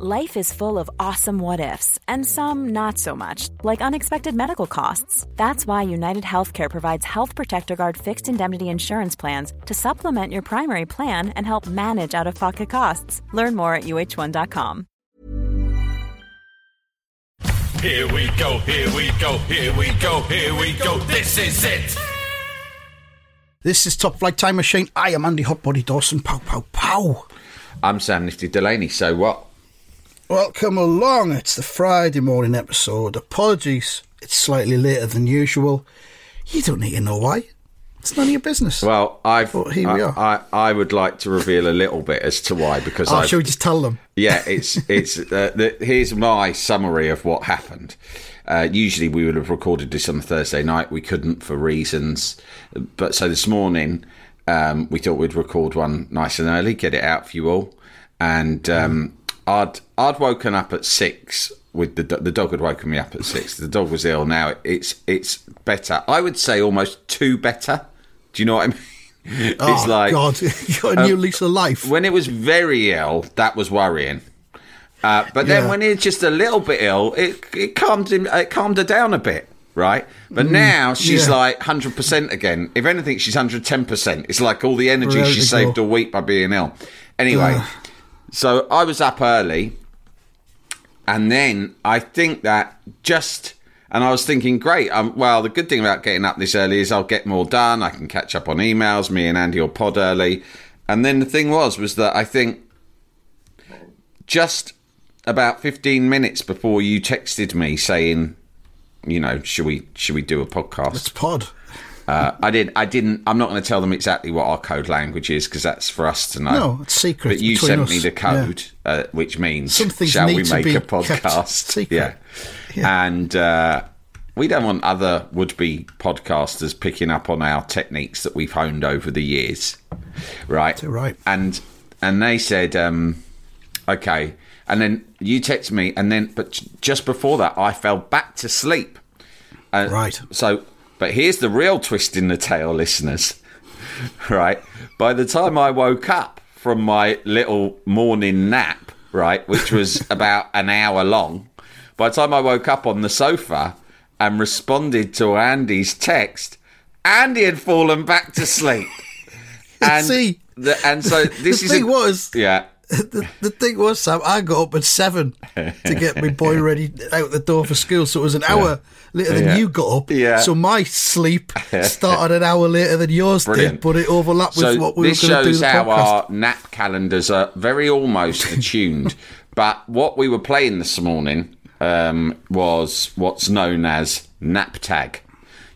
Life is full of awesome what ifs, and some not so much, like unexpected medical costs. That's why United Healthcare provides Health Protector Guard fixed indemnity insurance plans to supplement your primary plan and help manage out of pocket costs. Learn more at uh1.com. Here we go, here we go, here we go, here we go. This is it. This is Top Flight Time Machine. I am Andy Hotbody Dawson. Pow, pow, pow. I'm Sam Nifty Delaney. So what? Welcome along. It's the Friday morning episode. Apologies, it's slightly later than usual. You don't need to know why. It's none of your business. Well, I've, But here we are. I, I would like to reveal a little bit as to why because oh, I shall we just tell them? yeah, it's it's uh, the, here's my summary of what happened. Uh, usually we would have recorded this on Thursday night. We couldn't for reasons, but so this morning um, we thought we'd record one nice and early, get it out for you all. And um, I'd I'd woken up at six with the the dog had woken me up at six. The dog was ill. Now it's it's better. I would say almost two better. Do you know what I mean? It's oh, like God, you got a new lease of life. when it was very ill, that was worrying. Uh, but then Yeah. when it's just a little bit ill, it it calmed him, it calmed her down a bit, right? But Mm, now she's yeah. like hundred percent again. If anything, she's hundred ten percent. It's like all the energy she saved all week by being ill. Anyway, so I was up early, and then I think that just. And I was thinking, great. Um, well, the good thing about getting up this early is I'll get more done. I can catch up on emails. Me and Andy will pod early. And then the thing was, was that I think just about 15 minutes before you texted me saying, you know, should we should we do a podcast? Podcast? pod. Uh, I didn't. I didn't. I'm not going to tell them exactly what our code language is because that's for us to know. No, it's secret But you sent us. me the code, uh, which means Some things shall we make be a podcast? Yeah. Yeah. And uh, we don't want other would-be podcasters picking up on our techniques that we've honed over the years, right? right. And and they said, um, okay. And then you text me, and then but just before that, I fell back to sleep. Uh, Right. So, but here's the real twist in the tale, listeners. Right. By the time I woke up from my little morning nap, right, which was about an hour long, by the time I woke up on the sofa and responded to Andy's text, Andy had fallen back to sleep. And See, the, and so this the is thing a, was, yeah. The, the thing was, Sam, I got up at seven to get my boy ready out the door for school. So it was an hour later than Yeah. you got up. Yeah. So my sleep started an hour later than yours Brilliant. did, but it overlapped with what we were going to do. This shows how podcast. our nap calendars are very almost attuned. But what we were playing this morning um, was what's known as nap tag.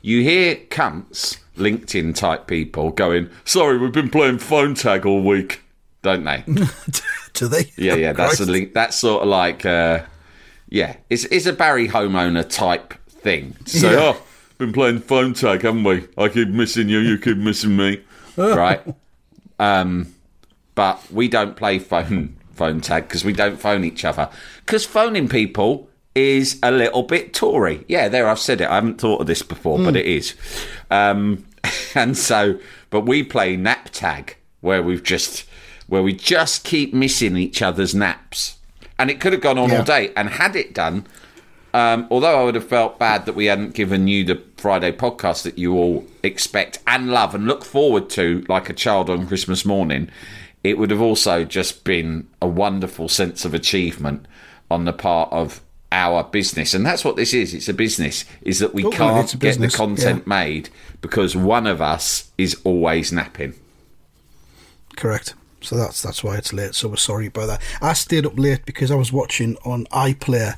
You hear cunts, LinkedIn type people going, "Sorry, we've been playing phone tag all week," don't they? Do they? Yeah, yeah. That's a link. That's sort of like, uh, yeah, it's it's a Barry homeowner type thing. So, Yeah. oh, been playing phone tag, haven't we? I keep missing you, you keep missing me, right? Um, but we don't play phone phone tag because we don't phone each other. Because phoning people is a little bit Tory. Yeah, there I've said it. I haven't thought of this before, but it is. Um, and so, but we play nap tag where we've just where we just keep missing each other's naps, and it could have gone on Yeah. all day. And had it done, um, although I would have felt bad that we hadn't given you the Friday podcast that you all expect and love and look forward to like a child on Christmas morning, it would have also just been a wonderful sense of achievement on the part of our business. And that's what this is. It's a business, is that we Oh, can't get the content made because one of us is always napping. Correct. So that's that's why it's late. So we're sorry about that. I stayed up late because I was watching on iPlayer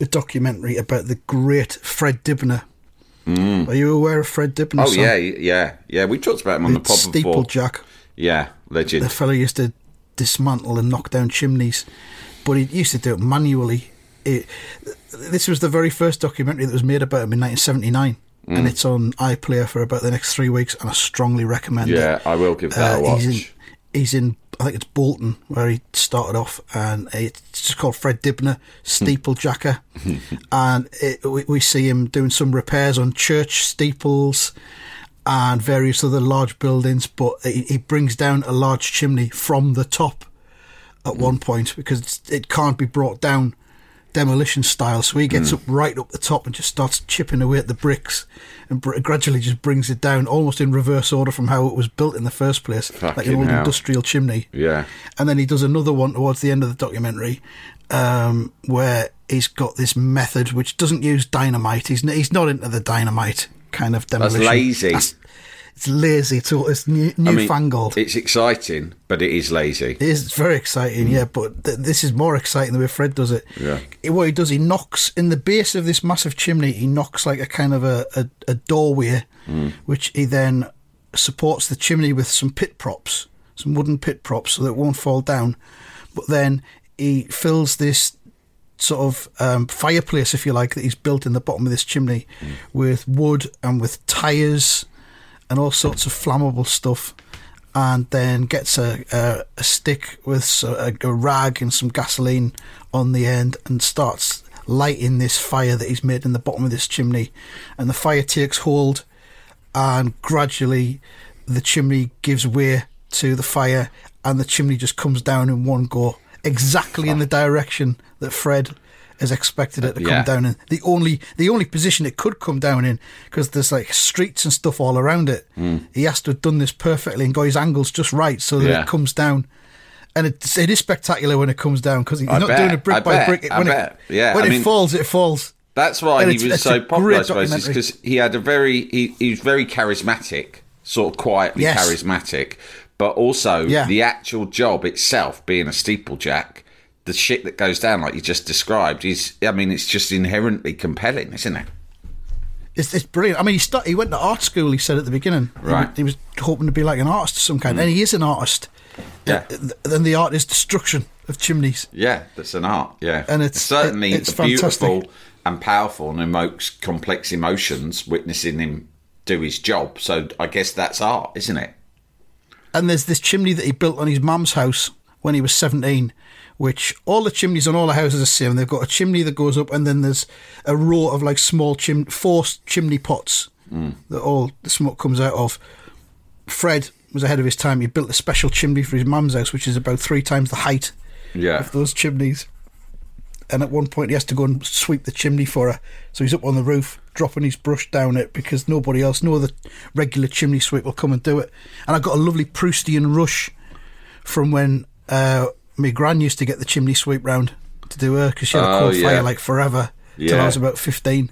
a documentary about the great Fred Dibnah. Are you aware of Fred Dibnah? Oh, Sam? yeah, yeah, yeah. We talked about him on the The pod before. steeplejack. Yeah, legend. The fellow used to dismantle and knock down chimneys, but he used to do it manually. It, this was the very first documentary that was made about him in 1979, Mm. and it's on iPlayer for about the next three weeks, and I strongly recommend it. Yeah, I will give that a watch. He's in, I think it's Bolton, where he started off, and it's just called Fred Dibnah, hmm. steeplejacker. and it, we, we see him doing some repairs on church steeples and various other large buildings, but he, he brings down a large chimney from the top at hmm. one point because it can't be brought down demolition style. So he gets up right up the top and just starts chipping away at the bricks and br- gradually just brings it down almost in reverse order from how it was built in the first place, like Fucking an old hell. industrial chimney. Yeah. And then he does another one towards the end of the documentary um, where he's got this method which doesn't use dynamite. He's, n- he's not into the dynamite kind of demolition. That's lazy. It's lazy. It's, all- it's new, I mean, newfangled. it's exciting, but it is lazy. It is very exciting, yeah, but th- this is more exciting the way Fred does it. Yeah. What he does, he knocks in the base of this massive chimney, he knocks like a kind of a, a, a doorway, which he then supports the chimney with some pit props, some wooden pit props so that it won't fall down. But then he fills this sort of um, fireplace, if you like, that he's built in the bottom of this chimney with wood and with tyres and all sorts of flammable stuff. And then gets a, a, a stick with a rag and some gasoline on the end and starts lighting this fire that he's made in the bottom of this chimney. And the fire takes hold, and gradually the chimney gives way to the fire, and the chimney just comes down in one go, exactly in the direction that Fred has expected it to Yeah. come down in. The only the only position it could come down in, because there's like streets and stuff all around it. Hmm. He has to have done this perfectly and got his angles just right so that. Yeah. it comes down. And it, it is spectacular when it comes down because he's I not bet, doing it brick I by bet, brick. I When it, Yeah, when I it mean- falls, it falls. That's why And he was so popular, I suppose, is because he had a very he, he was very charismatic, sort of quietly Yes. charismatic, but also Yeah. the actual job itself, being a steeplejack, the shit that goes down, like you just described, is I mean, it's just inherently compelling, isn't it? It's, it's brilliant. I mean, he start, he went to art school. He said at the beginning, Right. was- He, was hoping to be like an artist of some kind, hmm. and he is an artist. Yeah. Then the art is destruction of chimneys. Yeah, that's an art. Yeah, And it's- certainly it- it's beautiful and powerful, and evokes complex emotions. Witnessing him do his job, so I guess that's art, isn't it? And there's this chimney that he built on his mum's house when he was 17, which all the chimneys on all the houses are the same. They've got a chimney that goes up, and then there's a row of like small chim, four chimney pots that all the smoke comes out of. Fred was ahead of his time. He built a special chimney for his mum's house, which is about three times the height Yeah. of those chimneys. And at one point, he has to go and sweep the chimney for her. So he's up on the roof, dropping his brush down it because nobody else, no other regular chimney sweep will come and do it. And I got a lovely Proustian rush from when uh, my gran used to get the chimney sweep round to do her because she had a Oh, coal yeah. fire like forever till I was about 15.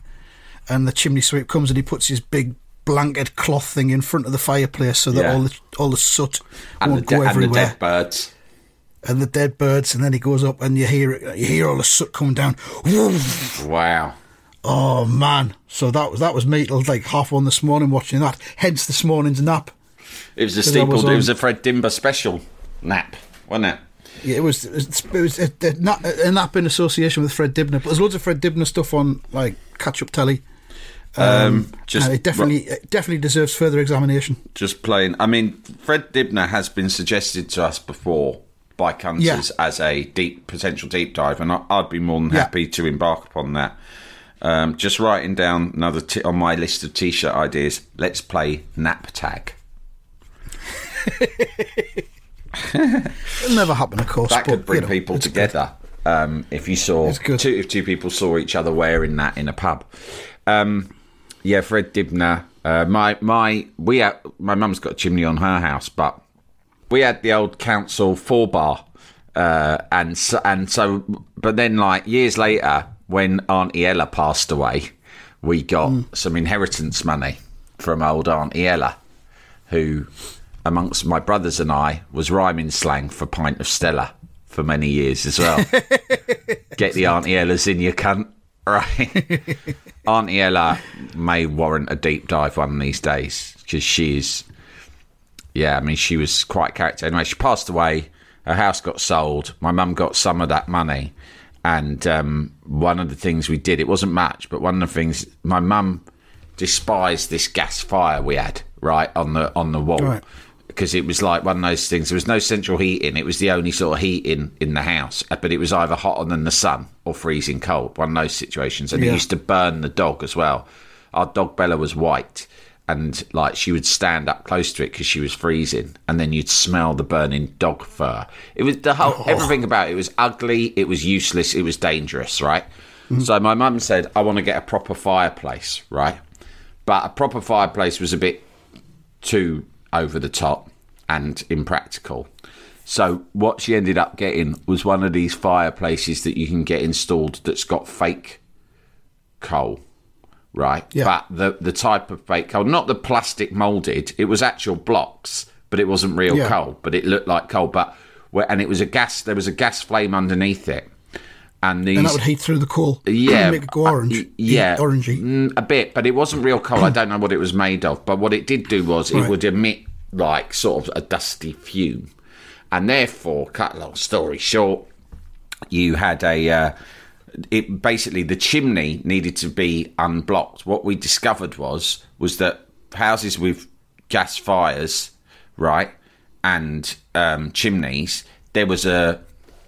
And the chimney sweep comes and he puts his big blanket cloth thing in front of the fireplace so that Yeah. all the all the soot And won't de- go and the everywhere dead birds. and the dead birds, and then he goes up and you hear it, you hear all the soot coming down. Wow. Oh man! So that was that was me till like half one this morning watching that. Hence this morning's nap. It was a steeple. was it was a Fred Dibnah special nap, wasn't it? Yeah, it was it was, it was a, a, nap, a nap in association with Fred Dibnah. But there's loads of Fred Dibnah stuff on like catch up telly. Um, just and it definitely it definitely deserves further examination. just playing. I mean, Fred Dibnah has been suggested to us before by Cunters Yeah. as a deep potential deep dive, and I, I'd be more than Yeah. happy to embark upon that. Um, just writing down another t- on my list of t-shirt ideas. Let's play nap tag. It'll never happen, of course. That but, could bring you know, people together. Um, if you saw two, if two people saw each other wearing that in a pub. Um, yeah, Fred Dibnah. Uh, my my we had, my mum's got a chimney on her house, but we had the old council four bar, uh, and so, and so. But then, like years later, when Auntie Ella passed away, we got some inheritance money from old Auntie Ella, who, amongst my brothers and I, was rhyming slang for pint of Stella for many years as well. Get the Auntie Ella's in your cunt, right? Auntie Ella may warrant a deep dive one of these days because she's, yeah, I mean, she was quite a character. Anyway, she passed away. Her house got sold. My mum got some of that money. And um, one of the things we did, it wasn't much, but one of the things, my mum despised this gas fire we had right on the on the wall Right. Because it was like one of those things. There was no central heating; it was the only sort of heating in the house. uh, But it was either hotter than the sun or freezing cold. One of those situations, and it used to burn the dog as well. Our dog Bella was white, and like she would stand up close to it because she was freezing, and then you'd smell the burning dog fur. It was the whole everything about it was ugly. It was useless. It was dangerous, right? So my mum said, "I want to get a proper fireplace, right?" But a proper fireplace was a bit too over the top and impractical. So what she ended up getting was one of these fireplaces that you can get installed that's got fake coal, right? Yeah. But the the type of fake coal, not the plastic molded. It was actual blocks, but it wasn't real Yeah. coal. But it looked like coal. But where, and it was a gas. There was a gas flame underneath it, and these And that would heat through the coal. yeah, Make it go uh, orange. y- yeah, Orangey. Mm, a bit, but it wasn't real coal. I don't know what it was made of, but what it did do was it would emit like sort of a dusty fume, and therefore, cut a long story short, you had a. Uh, it basically the chimney needed to be unblocked. What we discovered was was that houses with gas fires, right, and um, chimneys, there was a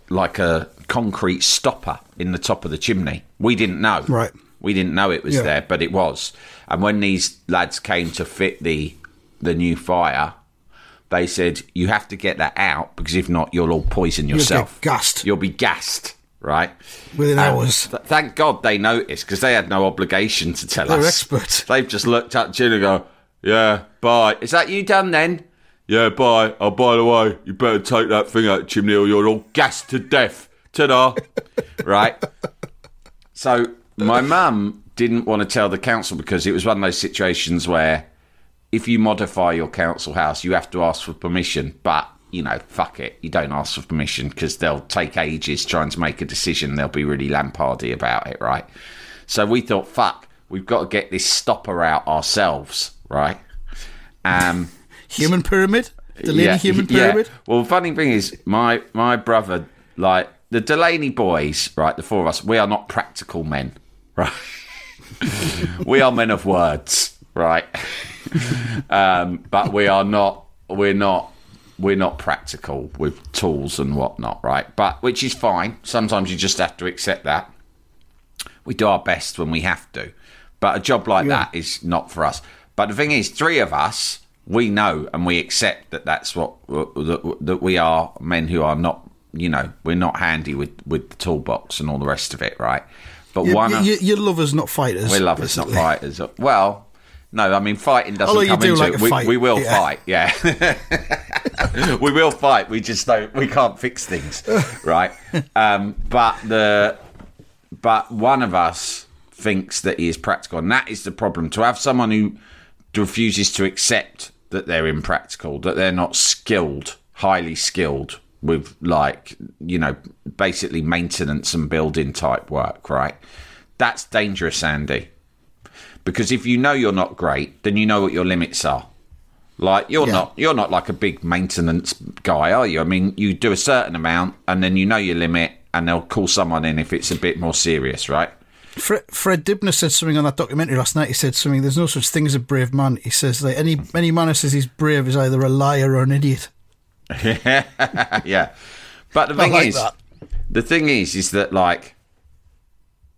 like a concrete stopper in the top of the chimney. We didn't know. Right. We didn't know it was Yeah. there, but it was. And when these lads came to fit the the new fire, they said you have to get that out because if not, you'll all poison yourself. gassed. You'll be gassed, right? Within And hours. th- thank God they noticed because they had no obligation to tell They're us. experts. They've just looked at Jim and go, "Yeah, bye." Is that you done then? Yeah, bye. Oh, by the way, you better take that thing out the chimney or you're all gassed to death. Ta-da! right. So my mum didn't want to tell the council because it was one of those situations where if you modify your council house, you have to ask for permission. But you know, fuck it, you don't ask for permission because they'll take ages trying to make a decision. They'll be really lampardy about it, right? So we thought, fuck, we've got to get this stopper out ourselves, right? Um, Human pyramid? Human yeah. pyramid? Well, the funny thing is, my my brother, like the Delaney boys, right? The four of us, we are not practical men, right? we are men of words, right? um, but we are not. We're not. We're not practical with tools and whatnot, right? But which is fine. Sometimes you just have to accept that. We do our best when we have to, but a job like Yeah. that is not for us. But the thing is, three of us, we know and we accept that that's what that, that we are men who are not, you know, we're not handy with with the toolbox and all the rest of it, right? But You, one, of, you, you're lovers, not fighters. we're lovers, not fighters. Well, no, I mean fighting doesn't Although come do into like it. We, we will yeah. fight, yeah. we will fight. We just don't. We can't fix things, right? Um, but the but one of us thinks that he is practical, and that is the problem. To have someone who refuses to accept that they're impractical, that they're not skilled, highly skilled with like you know basically maintenance and building type work, right? That's dangerous, Andy. Because if you know you're not great, then you know what your limits are. Like you're Yeah. not you're not like a big maintenance guy, are you? I mean, you do a certain amount and then you know your limit and they'll call someone in if it's a bit more serious, right? Fred, Fred Dibnah said something on that documentary last night. He said something. There's no such thing as a brave man. He says that any any man who says he's brave is either a liar or an idiot. yeah. But the thing like is, that. the thing is, is that like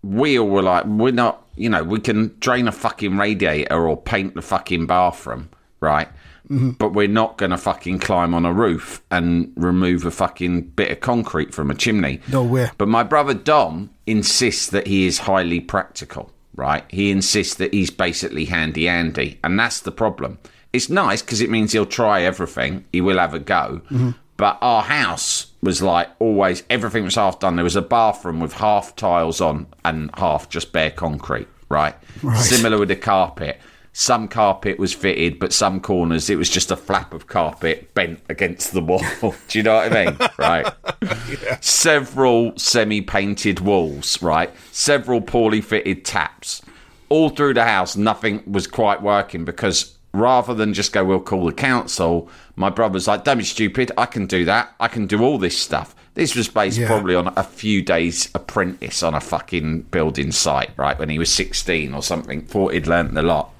we all were like, we're not, you know, we can drain a fucking radiator or paint the fucking bathroom, right? Mm-hmm. But we're not going to fucking climb on a roof and remove a fucking bit of concrete from a chimney. No way. But my brother Dom insists that he is highly practical, right? He insists that he's basically handy Andy, and that's the problem. It's nice because it means he'll try everything. He will have a go. Mm-hmm. But our house was like always everything was half done. There was a bathroom with half tiles on and half just bare concrete, right? Right. Similar with the carpet. Some carpet was fitted, but some corners it was just a flap of carpet bent against the wall. Do you know what I mean? Right. Several semi painted walls, right? Several poorly fitted taps. All through the house, nothing was quite working because rather than just go, we'll call the council, my brother's like, don't be stupid. I can do that. I can do all this stuff. This was based Yeah. probably on a few days' apprentice on a fucking building site, right? When he was 16 or something. Thought he'd learnt a lot.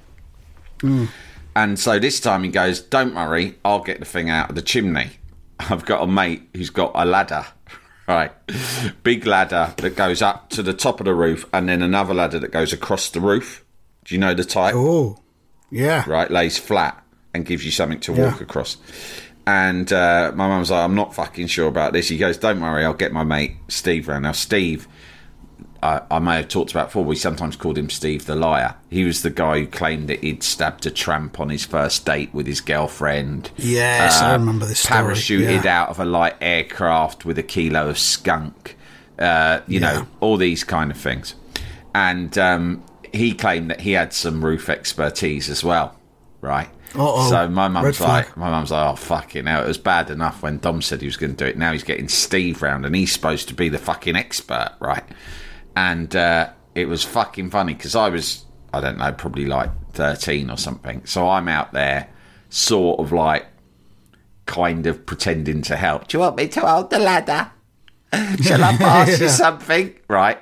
Mm. And so this time he goes, Don't worry, I'll get the thing out of the chimney. I've got a mate who's got a ladder, right? Big ladder that goes up to the top of the roof and then another ladder that goes across the roof. Do you know the type? Oh, Yeah. right, lays flat and gives you something to Yeah. walk across. And uh, my mum's like, I'm not fucking sure about this. He goes, Don't worry, I'll get my mate Steve round. Now, Steve, I, I may have talked about before, we sometimes called him Steve the Liar. He was the guy who claimed that he'd stabbed a tramp on his first date with his girlfriend. Yes, I remember this story. Parachuted Yeah. out of a light aircraft with a kilo of skunk. Uh, you Yeah. know, all these kind of things. And um, he claimed that he had some roof expertise as well, right? Uh-oh. So my Red mum's flag. like, my mum's like, oh fucking hell, it was bad enough when Dom said he was going to do it. Now he's getting Steve round, and he's supposed to be the fucking expert, right? And uh, it was fucking funny because I was, I don't know, probably like thirteen or something. So I'm out there, sort of like, kind of pretending to help. Do you want me to hold the ladder? Shall I pass you something? Right.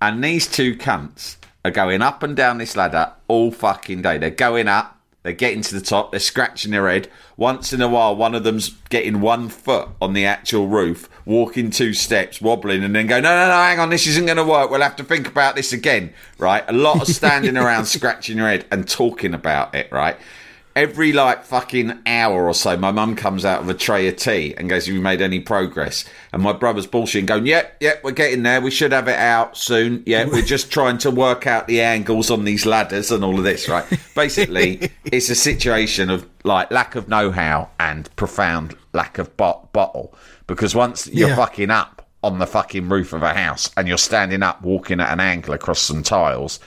And these two cunts are going up and down this ladder all fucking day. They're going up, they're getting to the top, they're scratching their head. Once in a while, one of them's getting one foot on the actual roof, walking two steps, wobbling, and then go, no, no, no, hang on, this isn't going to work. We'll have to think about this again. Right. A lot of standing around, scratching your head and talking about it. Right every like fucking hour or so, my mum comes out with a tray of tea and goes, Have you made any progress? And my brother's bullshitting, going, Yep, yep, we're getting there. We should have it out soon. Yeah, we're just trying to work out the angles on these ladders and all of this, right? Basically, it's a situation of like lack of know how and profound lack of bot- bottle. Because once you're Yeah. fucking up on the fucking roof of a house and you're standing up walking at an angle across some tiles,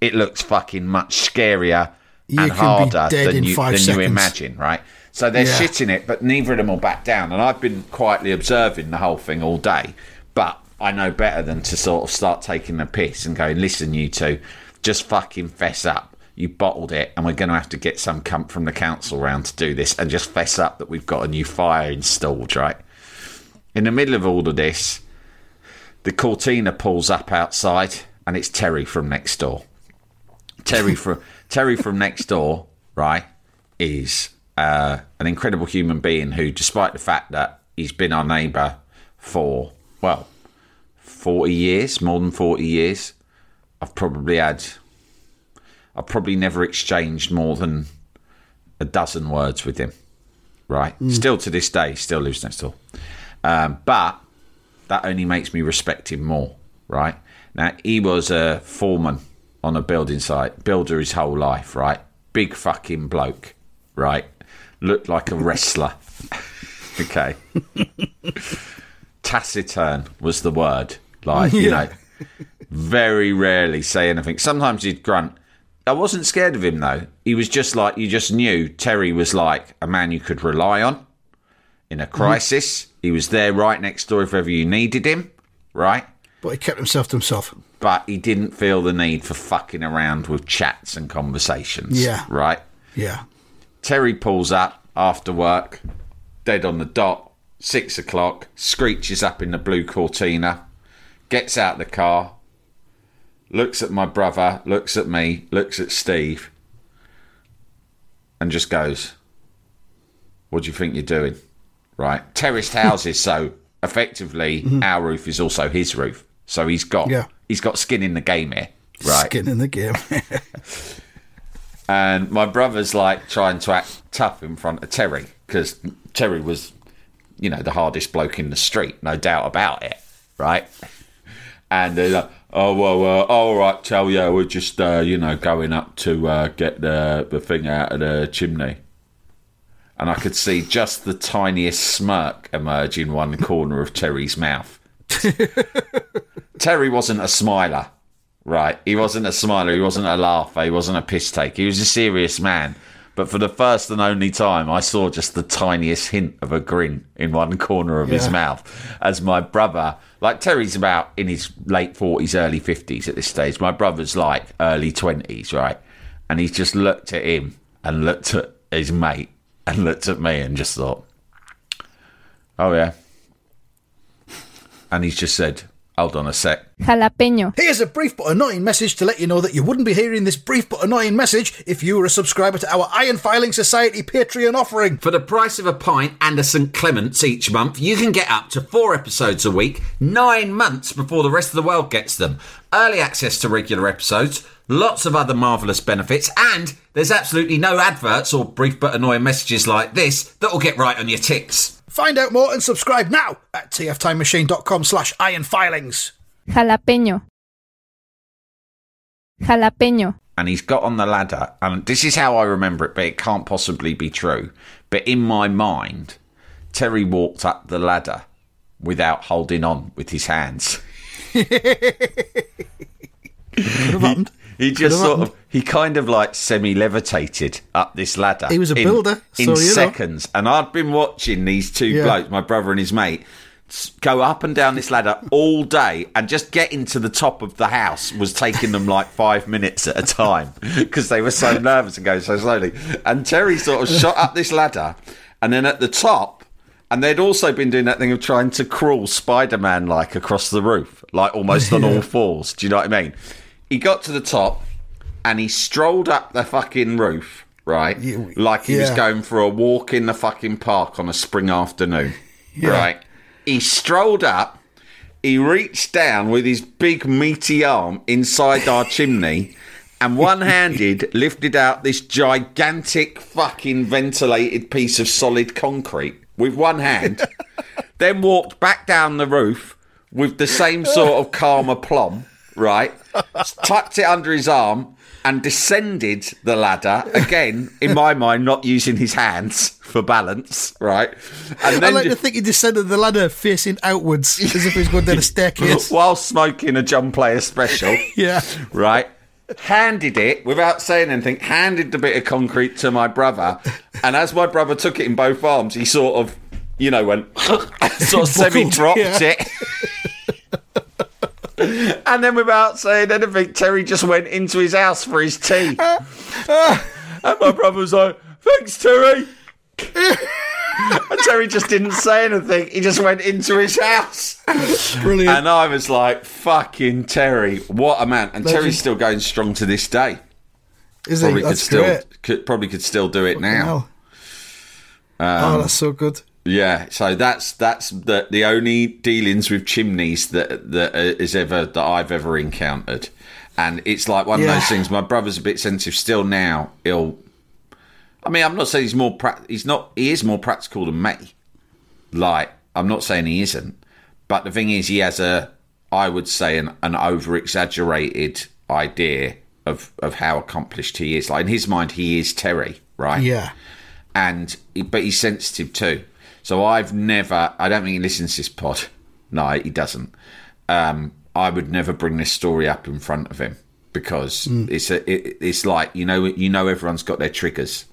it looks fucking much scarier You and can be harder dead than you than you imagine, right? So they're Yeah. shitting it, but neither of them will back down. And I've been quietly observing the whole thing all day, but I know better than to sort of start taking the piss and going, "Listen, you two, just fucking fess up. You bottled it, and we're going to have to get some cunt from the council round to do this, and just fess up that we've got a new fire installed, right?" In the middle of all of this, the Cortina pulls up outside, and it's Terry from next door. Terry from Terry from next door, right, is uh, an incredible human being who, despite the fact that he's been our neighbour for well forty years, more than forty years, I've probably had, I've probably never exchanged more than a dozen words with him. Right, still to this day, still lives next door, um, but that only makes me respect him more. Right now, he was a foreman on a building site, builder his whole life. Right, big fucking bloke. Right, looked like a wrestler. okay, taciturn was the word. Like you Yeah. know, very rarely say anything. Sometimes he'd grunt. I wasn't scared of him though. He was just like you just knew Terry was like a man you could rely on in a mm-hmm. crisis. He was there right next door if ever you needed him, right? But he kept himself to himself. But he didn't feel the need for fucking around with chats and conversations. Yeah. Right? Yeah. Terry pulls up after work, dead on the dot, six o'clock, screeches up in the blue Cortina, gets out the car, looks at my brother, looks at me, looks at Steve, and just goes, What do you think you're doing? Right? Terraced houses, so effectively mm-hmm. our roof is also his roof. So he's got Yeah. he's got skin in the game here. Right. Skin in the game. and my brother's like trying to act tough in front of Terry because Terry was, you know, the hardest bloke in the street, no doubt about it, right? And they're like, "Oh well, uh, all right, tell you, we're just, uh, you know, going up to uh, get the the thing out of the chimney." And I could see just the tiniest smirk emerge in one corner of Terry's mouth. Terry wasn't a smiler, right? He wasn't a smiler. He wasn't a laugher. He wasn't a piss take. He was a serious man. But for the first and only time, I saw just the tiniest hint of a grin in one corner of his mouth as my brother, like Terry's about in his late 40s, early 50s at this stage. My brother's like early 20s, right? And he just looked at him and looked at his mate and looked at me and just thought, oh, yeah. And he's just said, hold on a sec. jalapeño, Here's a brief but annoying message to let you know that you wouldn't be hearing this brief but annoying message if you were a subscriber to our Iron Filings Society Patreon offering. For the price of a pint and a St. Clement's each month, you can get up to four episodes a week, nine months before the rest of the world gets them. Early access to regular episodes, lots of other marvellous benefits, and there's absolutely no adverts or brief but annoying messages like this that will get right on your ticks. Find out more and subscribe now at tftimemachine.com slash ironfilings. jalapeño, jalapeño, and he's got on the ladder, and this is how I remember it, but it can't possibly be true. But in my mind, Terry walked up the ladder without holding on with his hands. Could have happened. He just sort happened. of, he kind of like semi levitated up this ladder. He was a in- builder, in you know. seconds. And I'd been watching these two Yeah. blokes, my brother and his mate, go up and down this ladder all day, and just getting to the top of the house was taking them like five minutes at a time because they were so nervous and going so slowly. And Terry sort of shot up this ladder, and then at the top. And they'd also been doing that thing of trying to crawl Spider Man like across the roof, like almost on all fours. Do you know what I mean? He got to the top and he strolled up the fucking roof, right? Yeah, Like he was going for a walk in the fucking park on a spring afternoon, right? He strolled up, he reached down with his big meaty arm inside our chimney. And one handed lifted out this gigantic fucking ventilated piece of solid concrete with one hand, then walked back down the roof with the same sort of calm aplomb, right? Tucked it under his arm and descended the ladder again. In my mind, not using his hands for balance, right? And I then like to think he descended the ladder facing outwards as if he was going down a staircase. while smoking a John Player special, Yeah. right? Handed it without saying anything. Handed the bit of concrete to my brother, and as my brother took it in both arms, he sort of, you know, went sort of semi dropped yeah. it. And then, without saying anything, Terry just went into his house for his tea. and my brother was like, "Thanks, Terry." and Terry just didn't say anything. He just went into his house. Brilliant. And I was like, fucking Terry, what a man. And Legend. Terry's still going strong to this day. Is Probably he? could That's still great. could, probably could still do it now. Hell. Um, oh, that's so good. Yeah, so that's that's the the only dealings with chimneys that that uh, is ever that I've ever encountered. And it's like one of those things. My brother's a bit sensitive still now. He'll I mean, I'm not saying he's more pra- he's not he is more practical than me. Like, I'm not saying he isn't. But the thing is, he has a, I would say, an, an over exaggerated idea of, of how accomplished he is. Like, in his mind, he is Terry, right? Yeah. And, but he's sensitive too. So I've never, I don't think he listens to this pod. No, he doesn't. Um, I would never bring this story up in front of him because it's a, it, it's like, you know, you know, everyone's got their triggers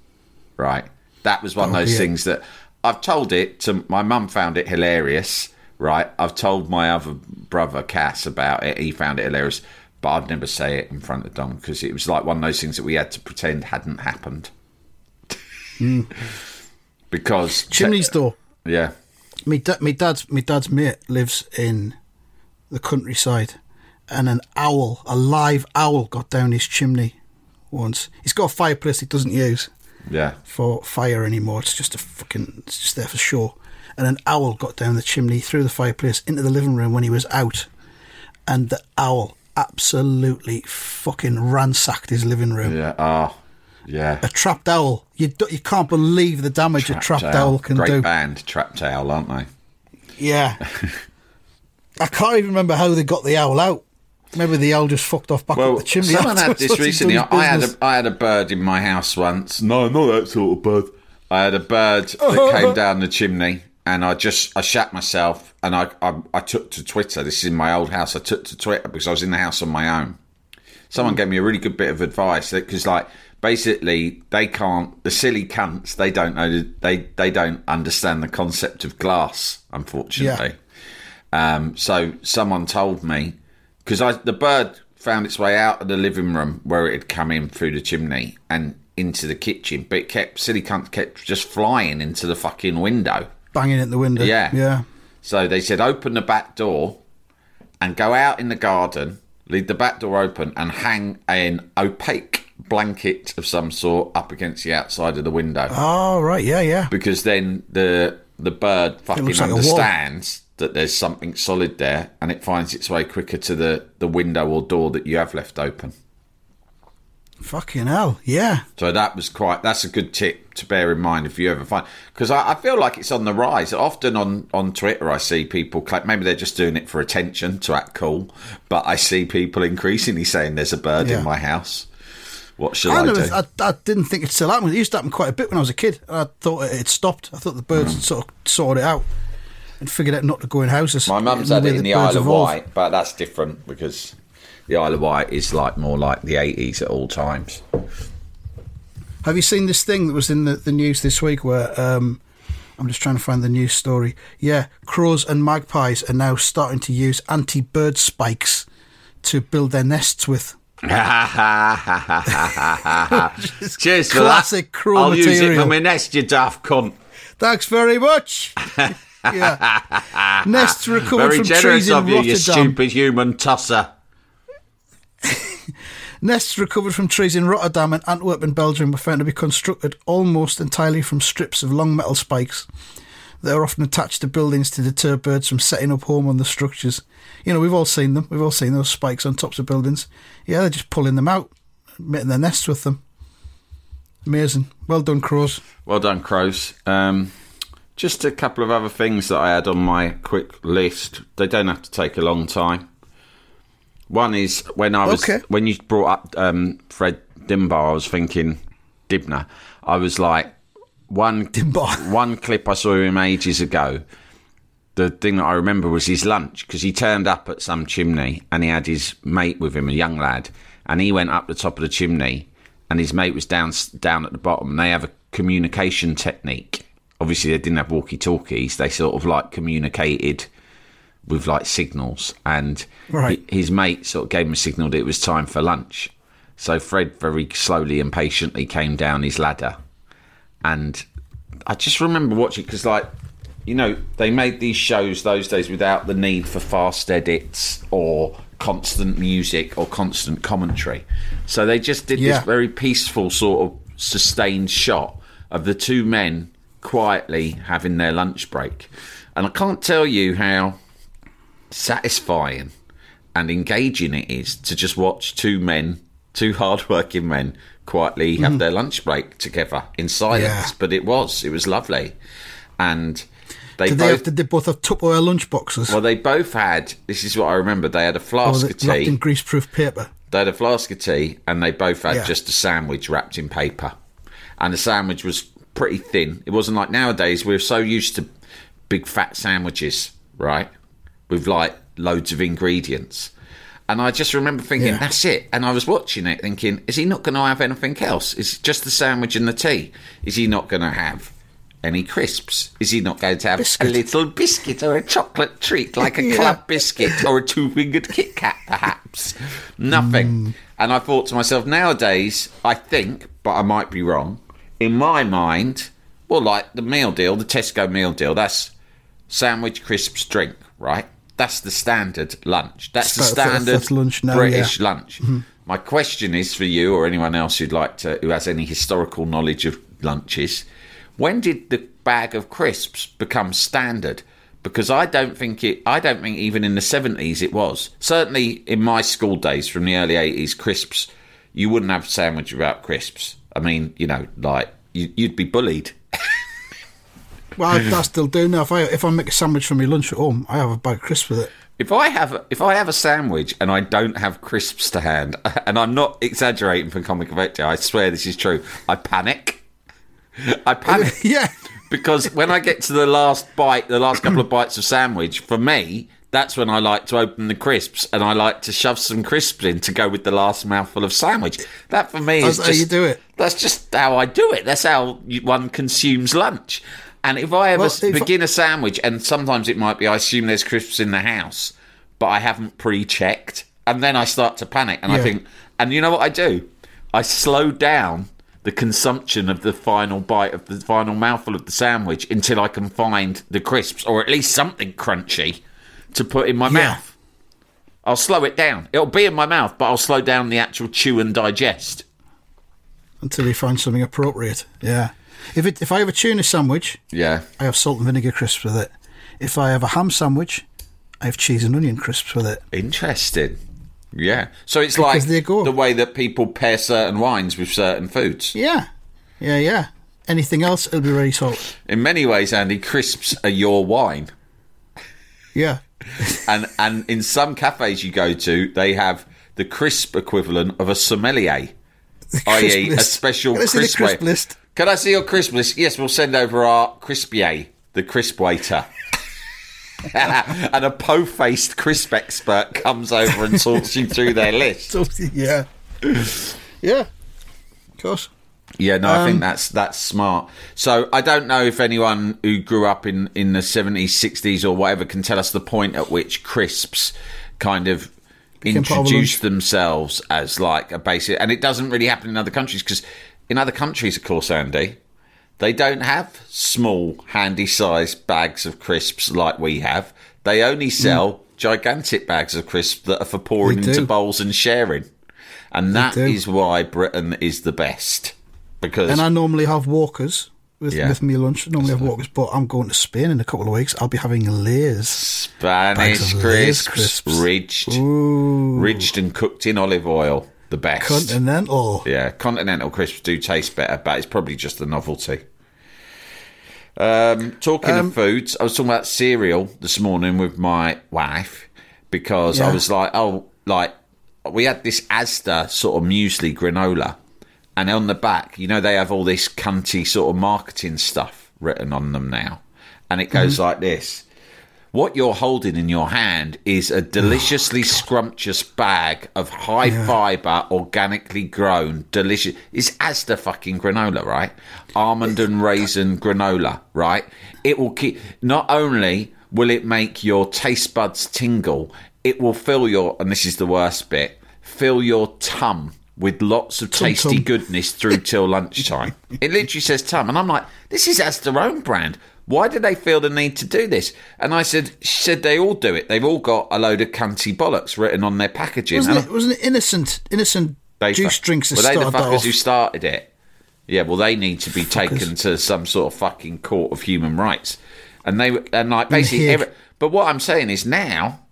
right? That was one of those yeah. things that I've told it to my mum. Found it hilarious, right? I've told my other brother Cass about it. He found it hilarious, but I'd never say it in front of Dom because it was like one of those things that we had to pretend hadn't happened. because Chimneys, though. yeah, Me, da- me dad's me dad's mate lives in the countryside, and an owl, a live owl, got down his chimney once. He's got a fireplace he doesn't use yeah, for fire anymore. It's just a fucking, it's just there for show. And an owl got down the chimney through the fireplace into the living room when he was out, and the owl absolutely fucking ransacked his living room. yeah. Ah, yeah. A trapped owl, you do, you can't believe the damage a trapped owl can Great do. Great band, Trapped Owl, aren't they? Yeah. I can't even remember how they got the owl out. Maybe the owl just fucked off back Well, up the chimney. someone had this recently. I had a I had a bird in my house once. No, not that sort of bird. I had a bird that came down the chimney, and I just I shat myself, and I, I I took to Twitter. This is in my old house. I took to Twitter because I was in the house on my own. Someone hmm. gave me a really good bit of advice because, like, basically, they can't. The silly cunts. They don't know. They they don't understand the concept of glass. Unfortunately. yeah. Um, so someone told me because I the bird found its way out of the living room where it had come in through the chimney and into the kitchen, but it kept silly cunt kept just flying into the fucking window. banging at the window. Yeah. Yeah. So they said open the back door and go out in the garden, leave the back door open, and hang an opaque blanket of some sort up against the outside of the window. Oh, right. Yeah, yeah. Because then the the bird fucking like understands that there's something solid there, and it finds its way quicker to the the window or door that you have left open. Fucking hell. Yeah. So that was quite. That's a good tip to bear in mind if you ever find because I, I feel like it's on the rise. Often on on Twitter, I see people claim maybe they're just doing it for attention to act cool, but I see people increasingly saying there's a bird Yeah. in my house. What shall I, I, do? I, I didn't think it still happened. It used to happen quite a bit when I was a kid. I thought it had stopped. I thought the birds had sort of sorted it out and figured out not to go in houses. My mum's the had it in that the Isle of. Wight, but that's different because the Isle of Wight is like more like the 80s at all times. Have you seen this thing that was in the, the news this week where um, I'm just trying to find the news story? Yeah, crows and magpies are now starting to use anti bird spikes to build their nests with. Cheers for classic that. crow I'll use it for my nest, you daft cunt. Thanks very much. yeah. Nests recovered Very from generous trees in of you, Rotterdam. you stupid human tosser. Nests recovered from trees in Rotterdam and Antwerp in Belgium were found to be constructed almost entirely from strips of long metal spikes that are often attached to buildings to deter birds from setting up home on the structures. You know, we've all seen them. We've all seen those spikes on tops of buildings. Yeah, they're just pulling them out, making their nests with them. Amazing. Well done, crows. Well done, Crows. Um, just a couple of other things that I had on my quick list. They don't have to take a long time. One is when I was Okay. when you brought up um, Fred Dibnah, I was thinking Dibnah. I was like one one clip I saw him ages ago. The thing that I remember was his lunch because he turned up at some chimney and he had his mate with him, a young lad, and he went up the top of the chimney and his mate was down down at the bottom. And they have a communication technique. Obviously, they didn't have walkie talkies. They sort of like communicated with like signals, and Right. hi- his mate sort of gave him a signal that it was time for lunch. So Fred very slowly and patiently came down his ladder, and I just remember watching because like you know they made these shows those days without the need for fast edits or constant music or constant commentary. So they just did Yeah. this very peaceful sort of sustained shot of the two men quietly having their lunch break. And I can't tell you how satisfying and engaging it is to just watch two men, two hard-working men, quietly have mm-hmm. their lunch break together in silence. Yeah. But it was, it was lovely, and they Did they, both. have, did they both have Tupperware lunch boxes? well, they both had. This is what I remember. They had a oh, flask were of they wrapped tea. in greaseproof paper? They had a flask of tea, and they both had Yeah. just a sandwich wrapped in paper. And the sandwich was pretty thin. It wasn't like nowadays. We're so used to big fat sandwiches, right? With like loads of ingredients. And I just remember thinking, Yeah. that's it. And I was watching it thinking, is he not going to have anything else? Is it just the sandwich and the tea? Is he not going to have any crisps? Is he not going to have Biscuit. a little biscuit or a chocolate treat like a Yeah. club biscuit or a two fingered Kit Kat, perhaps? Nothing. Mm. And I thought to myself, nowadays, I think, but I might be wrong, in my mind, well, like the meal deal, the Tesco meal deal, that's sandwich, crisps, drink, right? That's the standard lunch. That's the standard that's lunch now, British yeah. lunch. My question is for you or anyone else who'd like to, who has any historical knowledge of lunches, when did the bag of crisps become standard? Because I don't think it. I don't think even in the seventies it was. Certainly in my school days from the early eighties, crisps. You wouldn't have a sandwich without crisps. I mean, you know, like you, you'd be bullied. Well, I, I still do now. If I if I make a sandwich for my lunch at home, I have a bag of crisps with it. If I have if I have a sandwich and I don't have crisps to hand, and I'm not exaggerating for comic effect, I swear this is true. I panic. I panic yeah, because when I get to the last bite, the last couple of bites of sandwich, for me, that's when I like to open the crisps and I like to shove some crisps in to go with the last mouthful of sandwich. That for me is That's how just you do it. That's just how I do it. That's how one consumes lunch. And if I ever Well, if begin a sandwich, and sometimes it might be, I assume there's crisps in the house, but I haven't pre-checked, and then I start to panic, and I think, and you know what I do? I slow down the consumption of the final bite of the final mouthful of the sandwich until I can find the crisps, or at least something crunchy, to put in my Yeah. mouth. I'll slow it down. It'll be in my mouth, but I'll slow down the actual chew and digest. Until you find something appropriate. Yeah. If it if I have a tuna sandwich, Yeah. I have salt and vinegar crisps with it. If I have a ham sandwich, I have cheese and onion crisps with it. Interesting. Yeah. So it's Because like the way that people pair certain wines with certain foods. Yeah. Yeah, yeah. Anything else, it'll be very salt. In many ways, Andy, crisps are your wine. Yeah. And and in some cafes you go to, they have the crisp equivalent of a sommelier, i.e., a special crisp, crisp list? Can I see your crisp list? Yes, we'll send over our crispier, the crisp waiter. and a po-faced crisp expert comes over and talks you through their list. Yeah. Yeah. Of course. Yeah, no, I Um, think that's that's smart. So I don't know if anyone who grew up in in the seventies, sixties, or whatever can tell us the point at which crisps kind of Became part of a introduced themselves as like a basic, and it doesn't really happen in other countries because in other countries, of course, Andy, they don't have small, handy-sized bags of crisps like we have. They only mm. sell gigantic bags of crisps that are for pouring into bowls and sharing, and that is why Britain is the best because And I normally have walkers with, Yeah. with me lunch. I normally have walkers, but I'm going to Spain in a couple of weeks. I'll be having layers. Spanish of Lay's crisps, crisps. ridged, Ooh. ridged and cooked in olive oil. The best. Continental. yeah, continental crisps do taste better, but it's probably just the novelty. Um, talking Um, of foods, I was talking about cereal this morning with my wife because I was like, oh, like we had this Asda sort of muesli granola, and on the back, you know, they have all this cunty sort of marketing stuff written on them now, and it goes like this. What you're holding in your hand is a oh, deliciously scrumptious bag of high fiber, organically grown, delicious. It's Asda fucking granola, right? Almond and raisin granola, right? It will keep. Not only will it make your taste buds tingle, it will fill your. And this is the worst bit. Fill your tum with lots of tasty tum. goodness through till lunchtime. It literally says tum, and I'm like, this is Asda own brand. Why do they feel the need to do this? And I said, she said they all do it. They've all got a load of cunty bollocks written on their packaging. Wasn't And it, wasn't it innocent, innocent they juice drinks that Were they the fuckers off? who started it? Yeah, well, they need to be taken to some sort of fucking court of human rights. And they and like basically, every, but what I'm saying is now,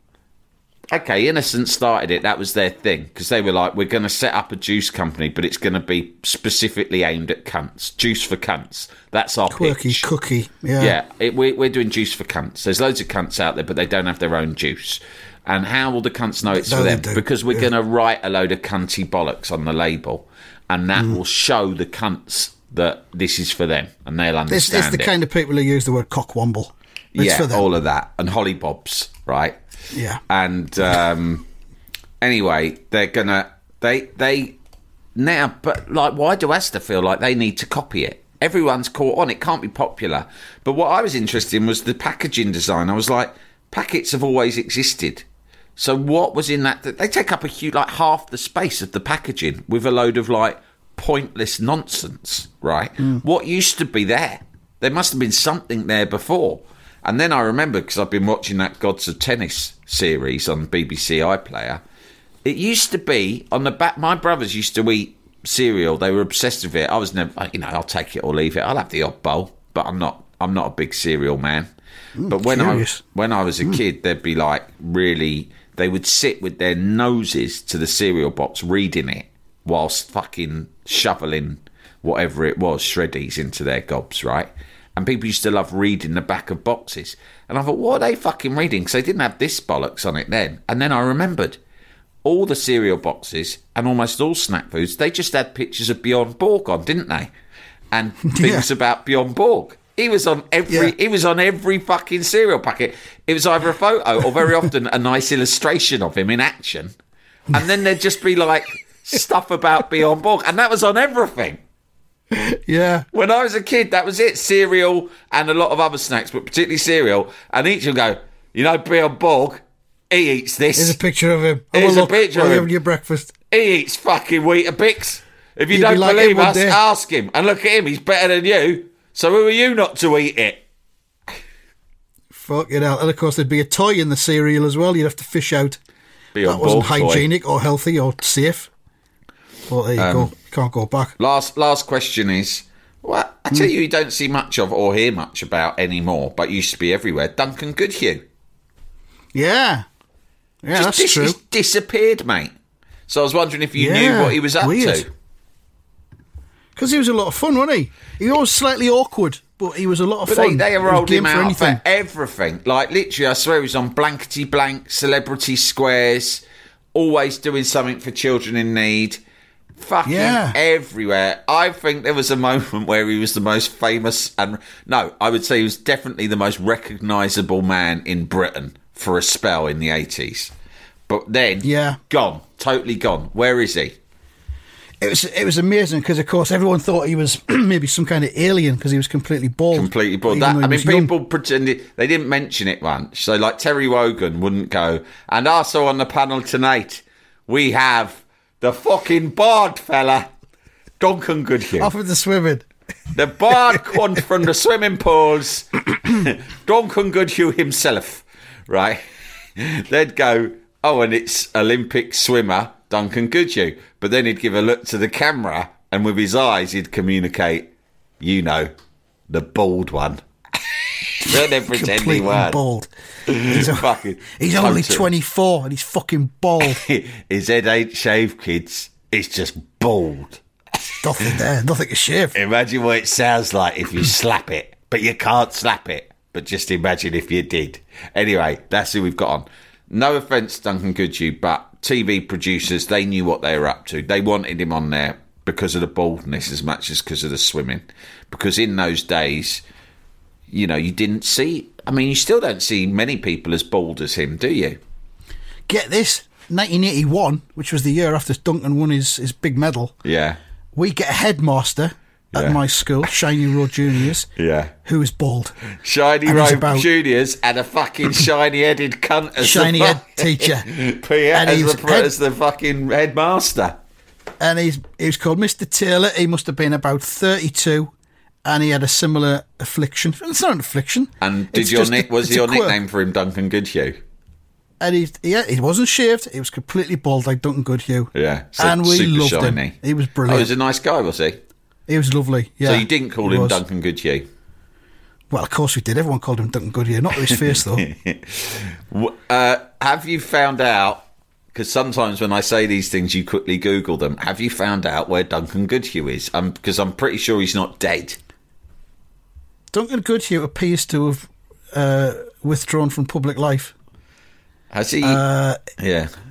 okay, Innocent started it. That was their thing because they were like, we're going to set up a juice company, but it's going to be specifically aimed at cunts. Juice for cunts. That's our Quirky pitch. cookie. Yeah. Yeah, it, we, we're doing juice for cunts. There's loads of cunts out there, but they don't have their own juice. And how will the cunts know it's No, for them? Because we're yeah. going to write a load of cunty bollocks on the label, and that Mm. will show the cunts that this is for them, and they'll It's, understand it's the it. kind of people who use the word cockwomble. Yeah, all of that, and hollybobs, right? Yeah. And um, anyway, they're gonna they they now, but like, why do Asda feel like they need to copy it? Everyone's caught on. It can't be popular. But what I was interested in was the packaging design. I was like, packets have always existed. So what was in that? They take up a huge, like half the space of the packaging with a load of like pointless nonsense, right? What used to be there? There must have been something there before. And then I remember because I've been watching that Gods of Tennis series on BBC iPlayer. It used to be on the back. My brothers used to eat cereal. They were obsessed with it. I was never, you know, I'll take it or leave it. I'll have the odd bowl, but I'm not. I'm not a big cereal man. Hmm, but when curious. I when I was a hmm. kid, they'd be like really. They would sit with their noses to the cereal box, reading it whilst fucking shoveling whatever it was shreddies into their gobs, right? And people used to love reading the back of boxes. And I thought, what are they fucking reading? Because they didn't have this bollocks on it then. And then I remembered all the cereal boxes and almost all snack foods, they just had pictures of Bjorn Borg on, didn't they? And things about Bjorn Borg. He was on every Yeah. he was on every fucking cereal packet. It was either a photo or very often a nice illustration of him in action. And then there'd just be like stuff about Bjorn Borg. And that was on everything. Yeah. When I was a kid, that was it. Cereal and a lot of other snacks, but particularly cereal. And each would go, you know, Bjorn Borg, he eats this. Here's a picture of him. Have Here's a picture of him. having your breakfast. He eats fucking Weetabix. If you You'd don't like believe him one us, day. ask him. And look at him, he's better than you. So who are you not to eat it? Fuck it out. And of course, there'd be a toy in the cereal as well. You'd have to fish out Be that wasn't boy. hygienic or healthy or safe. Well, there you Um, go. You can't go back. Last last question is what I tell you you don't see much of or hear much about anymore, but used to be everywhere. Duncan Goodhew. Yeah. Yeah, Just that's dis- true. he's disappeared, mate. So I was wondering if you knew what he was up weird. to. Because he was a lot of fun, wasn't he? He was slightly awkward, but he was a lot of But fun. they, they rolled him out anything. for everything. Like literally, I swear he was on blankety blank, celebrity squares, always doing something for children in need. Fucking Yeah. everywhere. I think there was a moment where he was the most famous and no, I would say he was definitely the most recognisable man in Britain for a spell in the eighties. But then, Yeah. gone, totally gone. Where is he? It was it was amazing because, of course, everyone thought he was maybe some kind of alien because he was completely bald. completely bored. even That, I mean, young. people pretended they didn't mention it once. So, like Terry Wogan wouldn't go. And also on the panel tonight, we have the fucking bald fella, Duncan Goodhew. off of the swimming. The bald cunt from the swimming pools, Duncan Goodhew himself, right? They'd go, oh, and it's Olympic swimmer Duncan Goodhew. But then he'd give a look to the camera and with his eyes he'd communicate, you know, the bald one. Then they pretend he weren't. bald. He's, a- Fucking he's only total. 24 and he's fucking bald. His head ain't shaved, kids. It's just bald. nothing there, nothing to shave. Imagine what it sounds like if you slap it, but you can't slap it. But just imagine if you did. Anyway, that's who we've got on. No offence, Duncan Goodhew, but TV producers, they knew what they were up to. They wanted him on there because of the baldness as much as because of the swimming. Because in those days, you know, you didn't see. I mean, you still don't see many people as bald as him, do you? Get this 1981, which was the year after Duncan won his, his big medal, Yeah. we get a headmaster at Yeah. my school, Shiny Road Juniors, Yeah. who is bald. Shiny And Road about- Juniors and a fucking shiny headed cunt as Shiny the head teacher. Yeah, And as, the, head- as the fucking headmaster. and he's he was called Mr. Taylor. He must have been about thirty-two, and he had a similar affliction. It's not an affliction. And did It's your nick was your nickname for him Duncan Goodhew? And he, yeah, he wasn't shaved. He was completely bald, like Duncan Goodhew. Yeah, so and we loved shiny. him. He was Oh, brilliant. he was a nice guy, was he? he was lovely. Yeah. so you didn't call he him was. Duncan Goodhew. Well, of course we did. Everyone called him Duncan Goodhew. Not his face though. Uh, have you found out? Because sometimes when I say these things, you quickly Google them. Have you found out where Duncan Goodhew is? Um, because I'm pretty sure he's not dead. Duncan Goodhew appears to have uh, withdrawn from public life. Has he? yeah.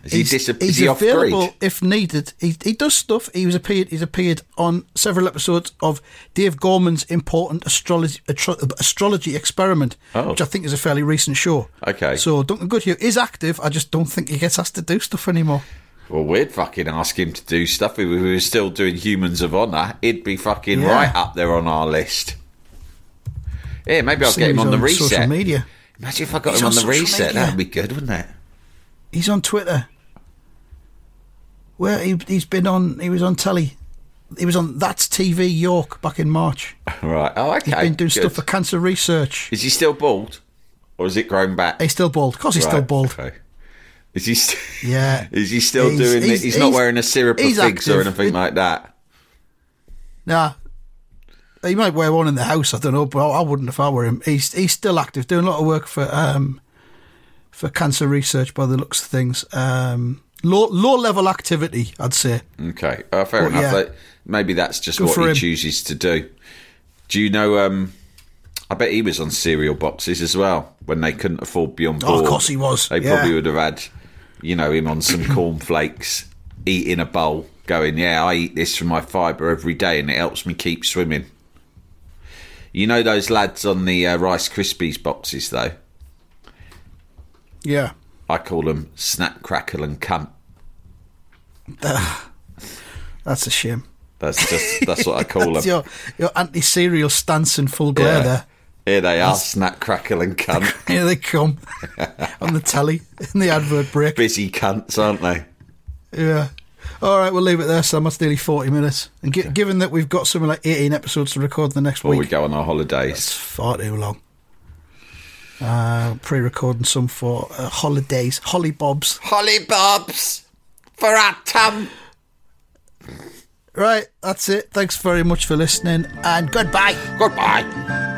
Is he, he's, dis- he's is he off available if needed. He, he does stuff. He was appeared. He's appeared on several episodes of Dave Gorman's important astrology atro- astrology experiment, Oh. which I think is a fairly recent show. Okay. So Duncan Goodhew is active. I just don't think he gets asked to do stuff anymore. Well, we'd fucking ask him to do stuff. If we were still doing Humans of Honor, he'd be fucking Yeah. right up there on our list. Yeah, maybe I'll See get him he's on the reset. Social media. Imagine if I got He's him on on the reset. media. That'd be good, wouldn't it? He's on Twitter. Where he, he's been on. He was on telly. He was on That's TV York back in March. Right. Oh, okay. He's been doing good. stuff for cancer research. Is he still bald, or is it grown back? He's still bald. Of course, he's still bald. Okay. Is he? St- Yeah. Is he still He's- doing? He's, he's- he's not wearing a syrup of he's figs or anything It- like that. Nah. He might wear one in the house. I don't know, but I wouldn't if I were him. He's he's still active, doing a lot of work for um for cancer research by the looks of things. Um, low low level activity, I'd say. Okay. Oh, fair But enough. yeah. That- maybe that's just Good what he him. chooses to do. Do you know? Um, I bet he was on cereal boxes as well when they couldn't afford Bjorn Oh, of course he was. They Yeah. probably would have had, you know, him on some cornflakes, eating a bowl, going, "Yeah, I eat this for my fibre every day, and it helps me keep swimming." You know those lads on the uh, Rice Krispies boxes, though. Yeah. I call them snap, crackle, and cunt. That's a shame. That's just that's what I call That's them. your your anti serial stance in full glare Yeah. there. Here they are, snap, crackle, and cunt. Here they come on the telly in the advert break. Busy cunts, aren't they? Yeah. All right, we'll leave it there. So that's nearly 40 minutes. And given that we've got something like 18 episodes to record the next Before week. we go on our holidays. It's far too long. Uh, pre recording some for uh, holidays. Holly Bobs. Holly Bobs! For our! Right, that's it. Thanks very much for listening and goodbye. Goodbye.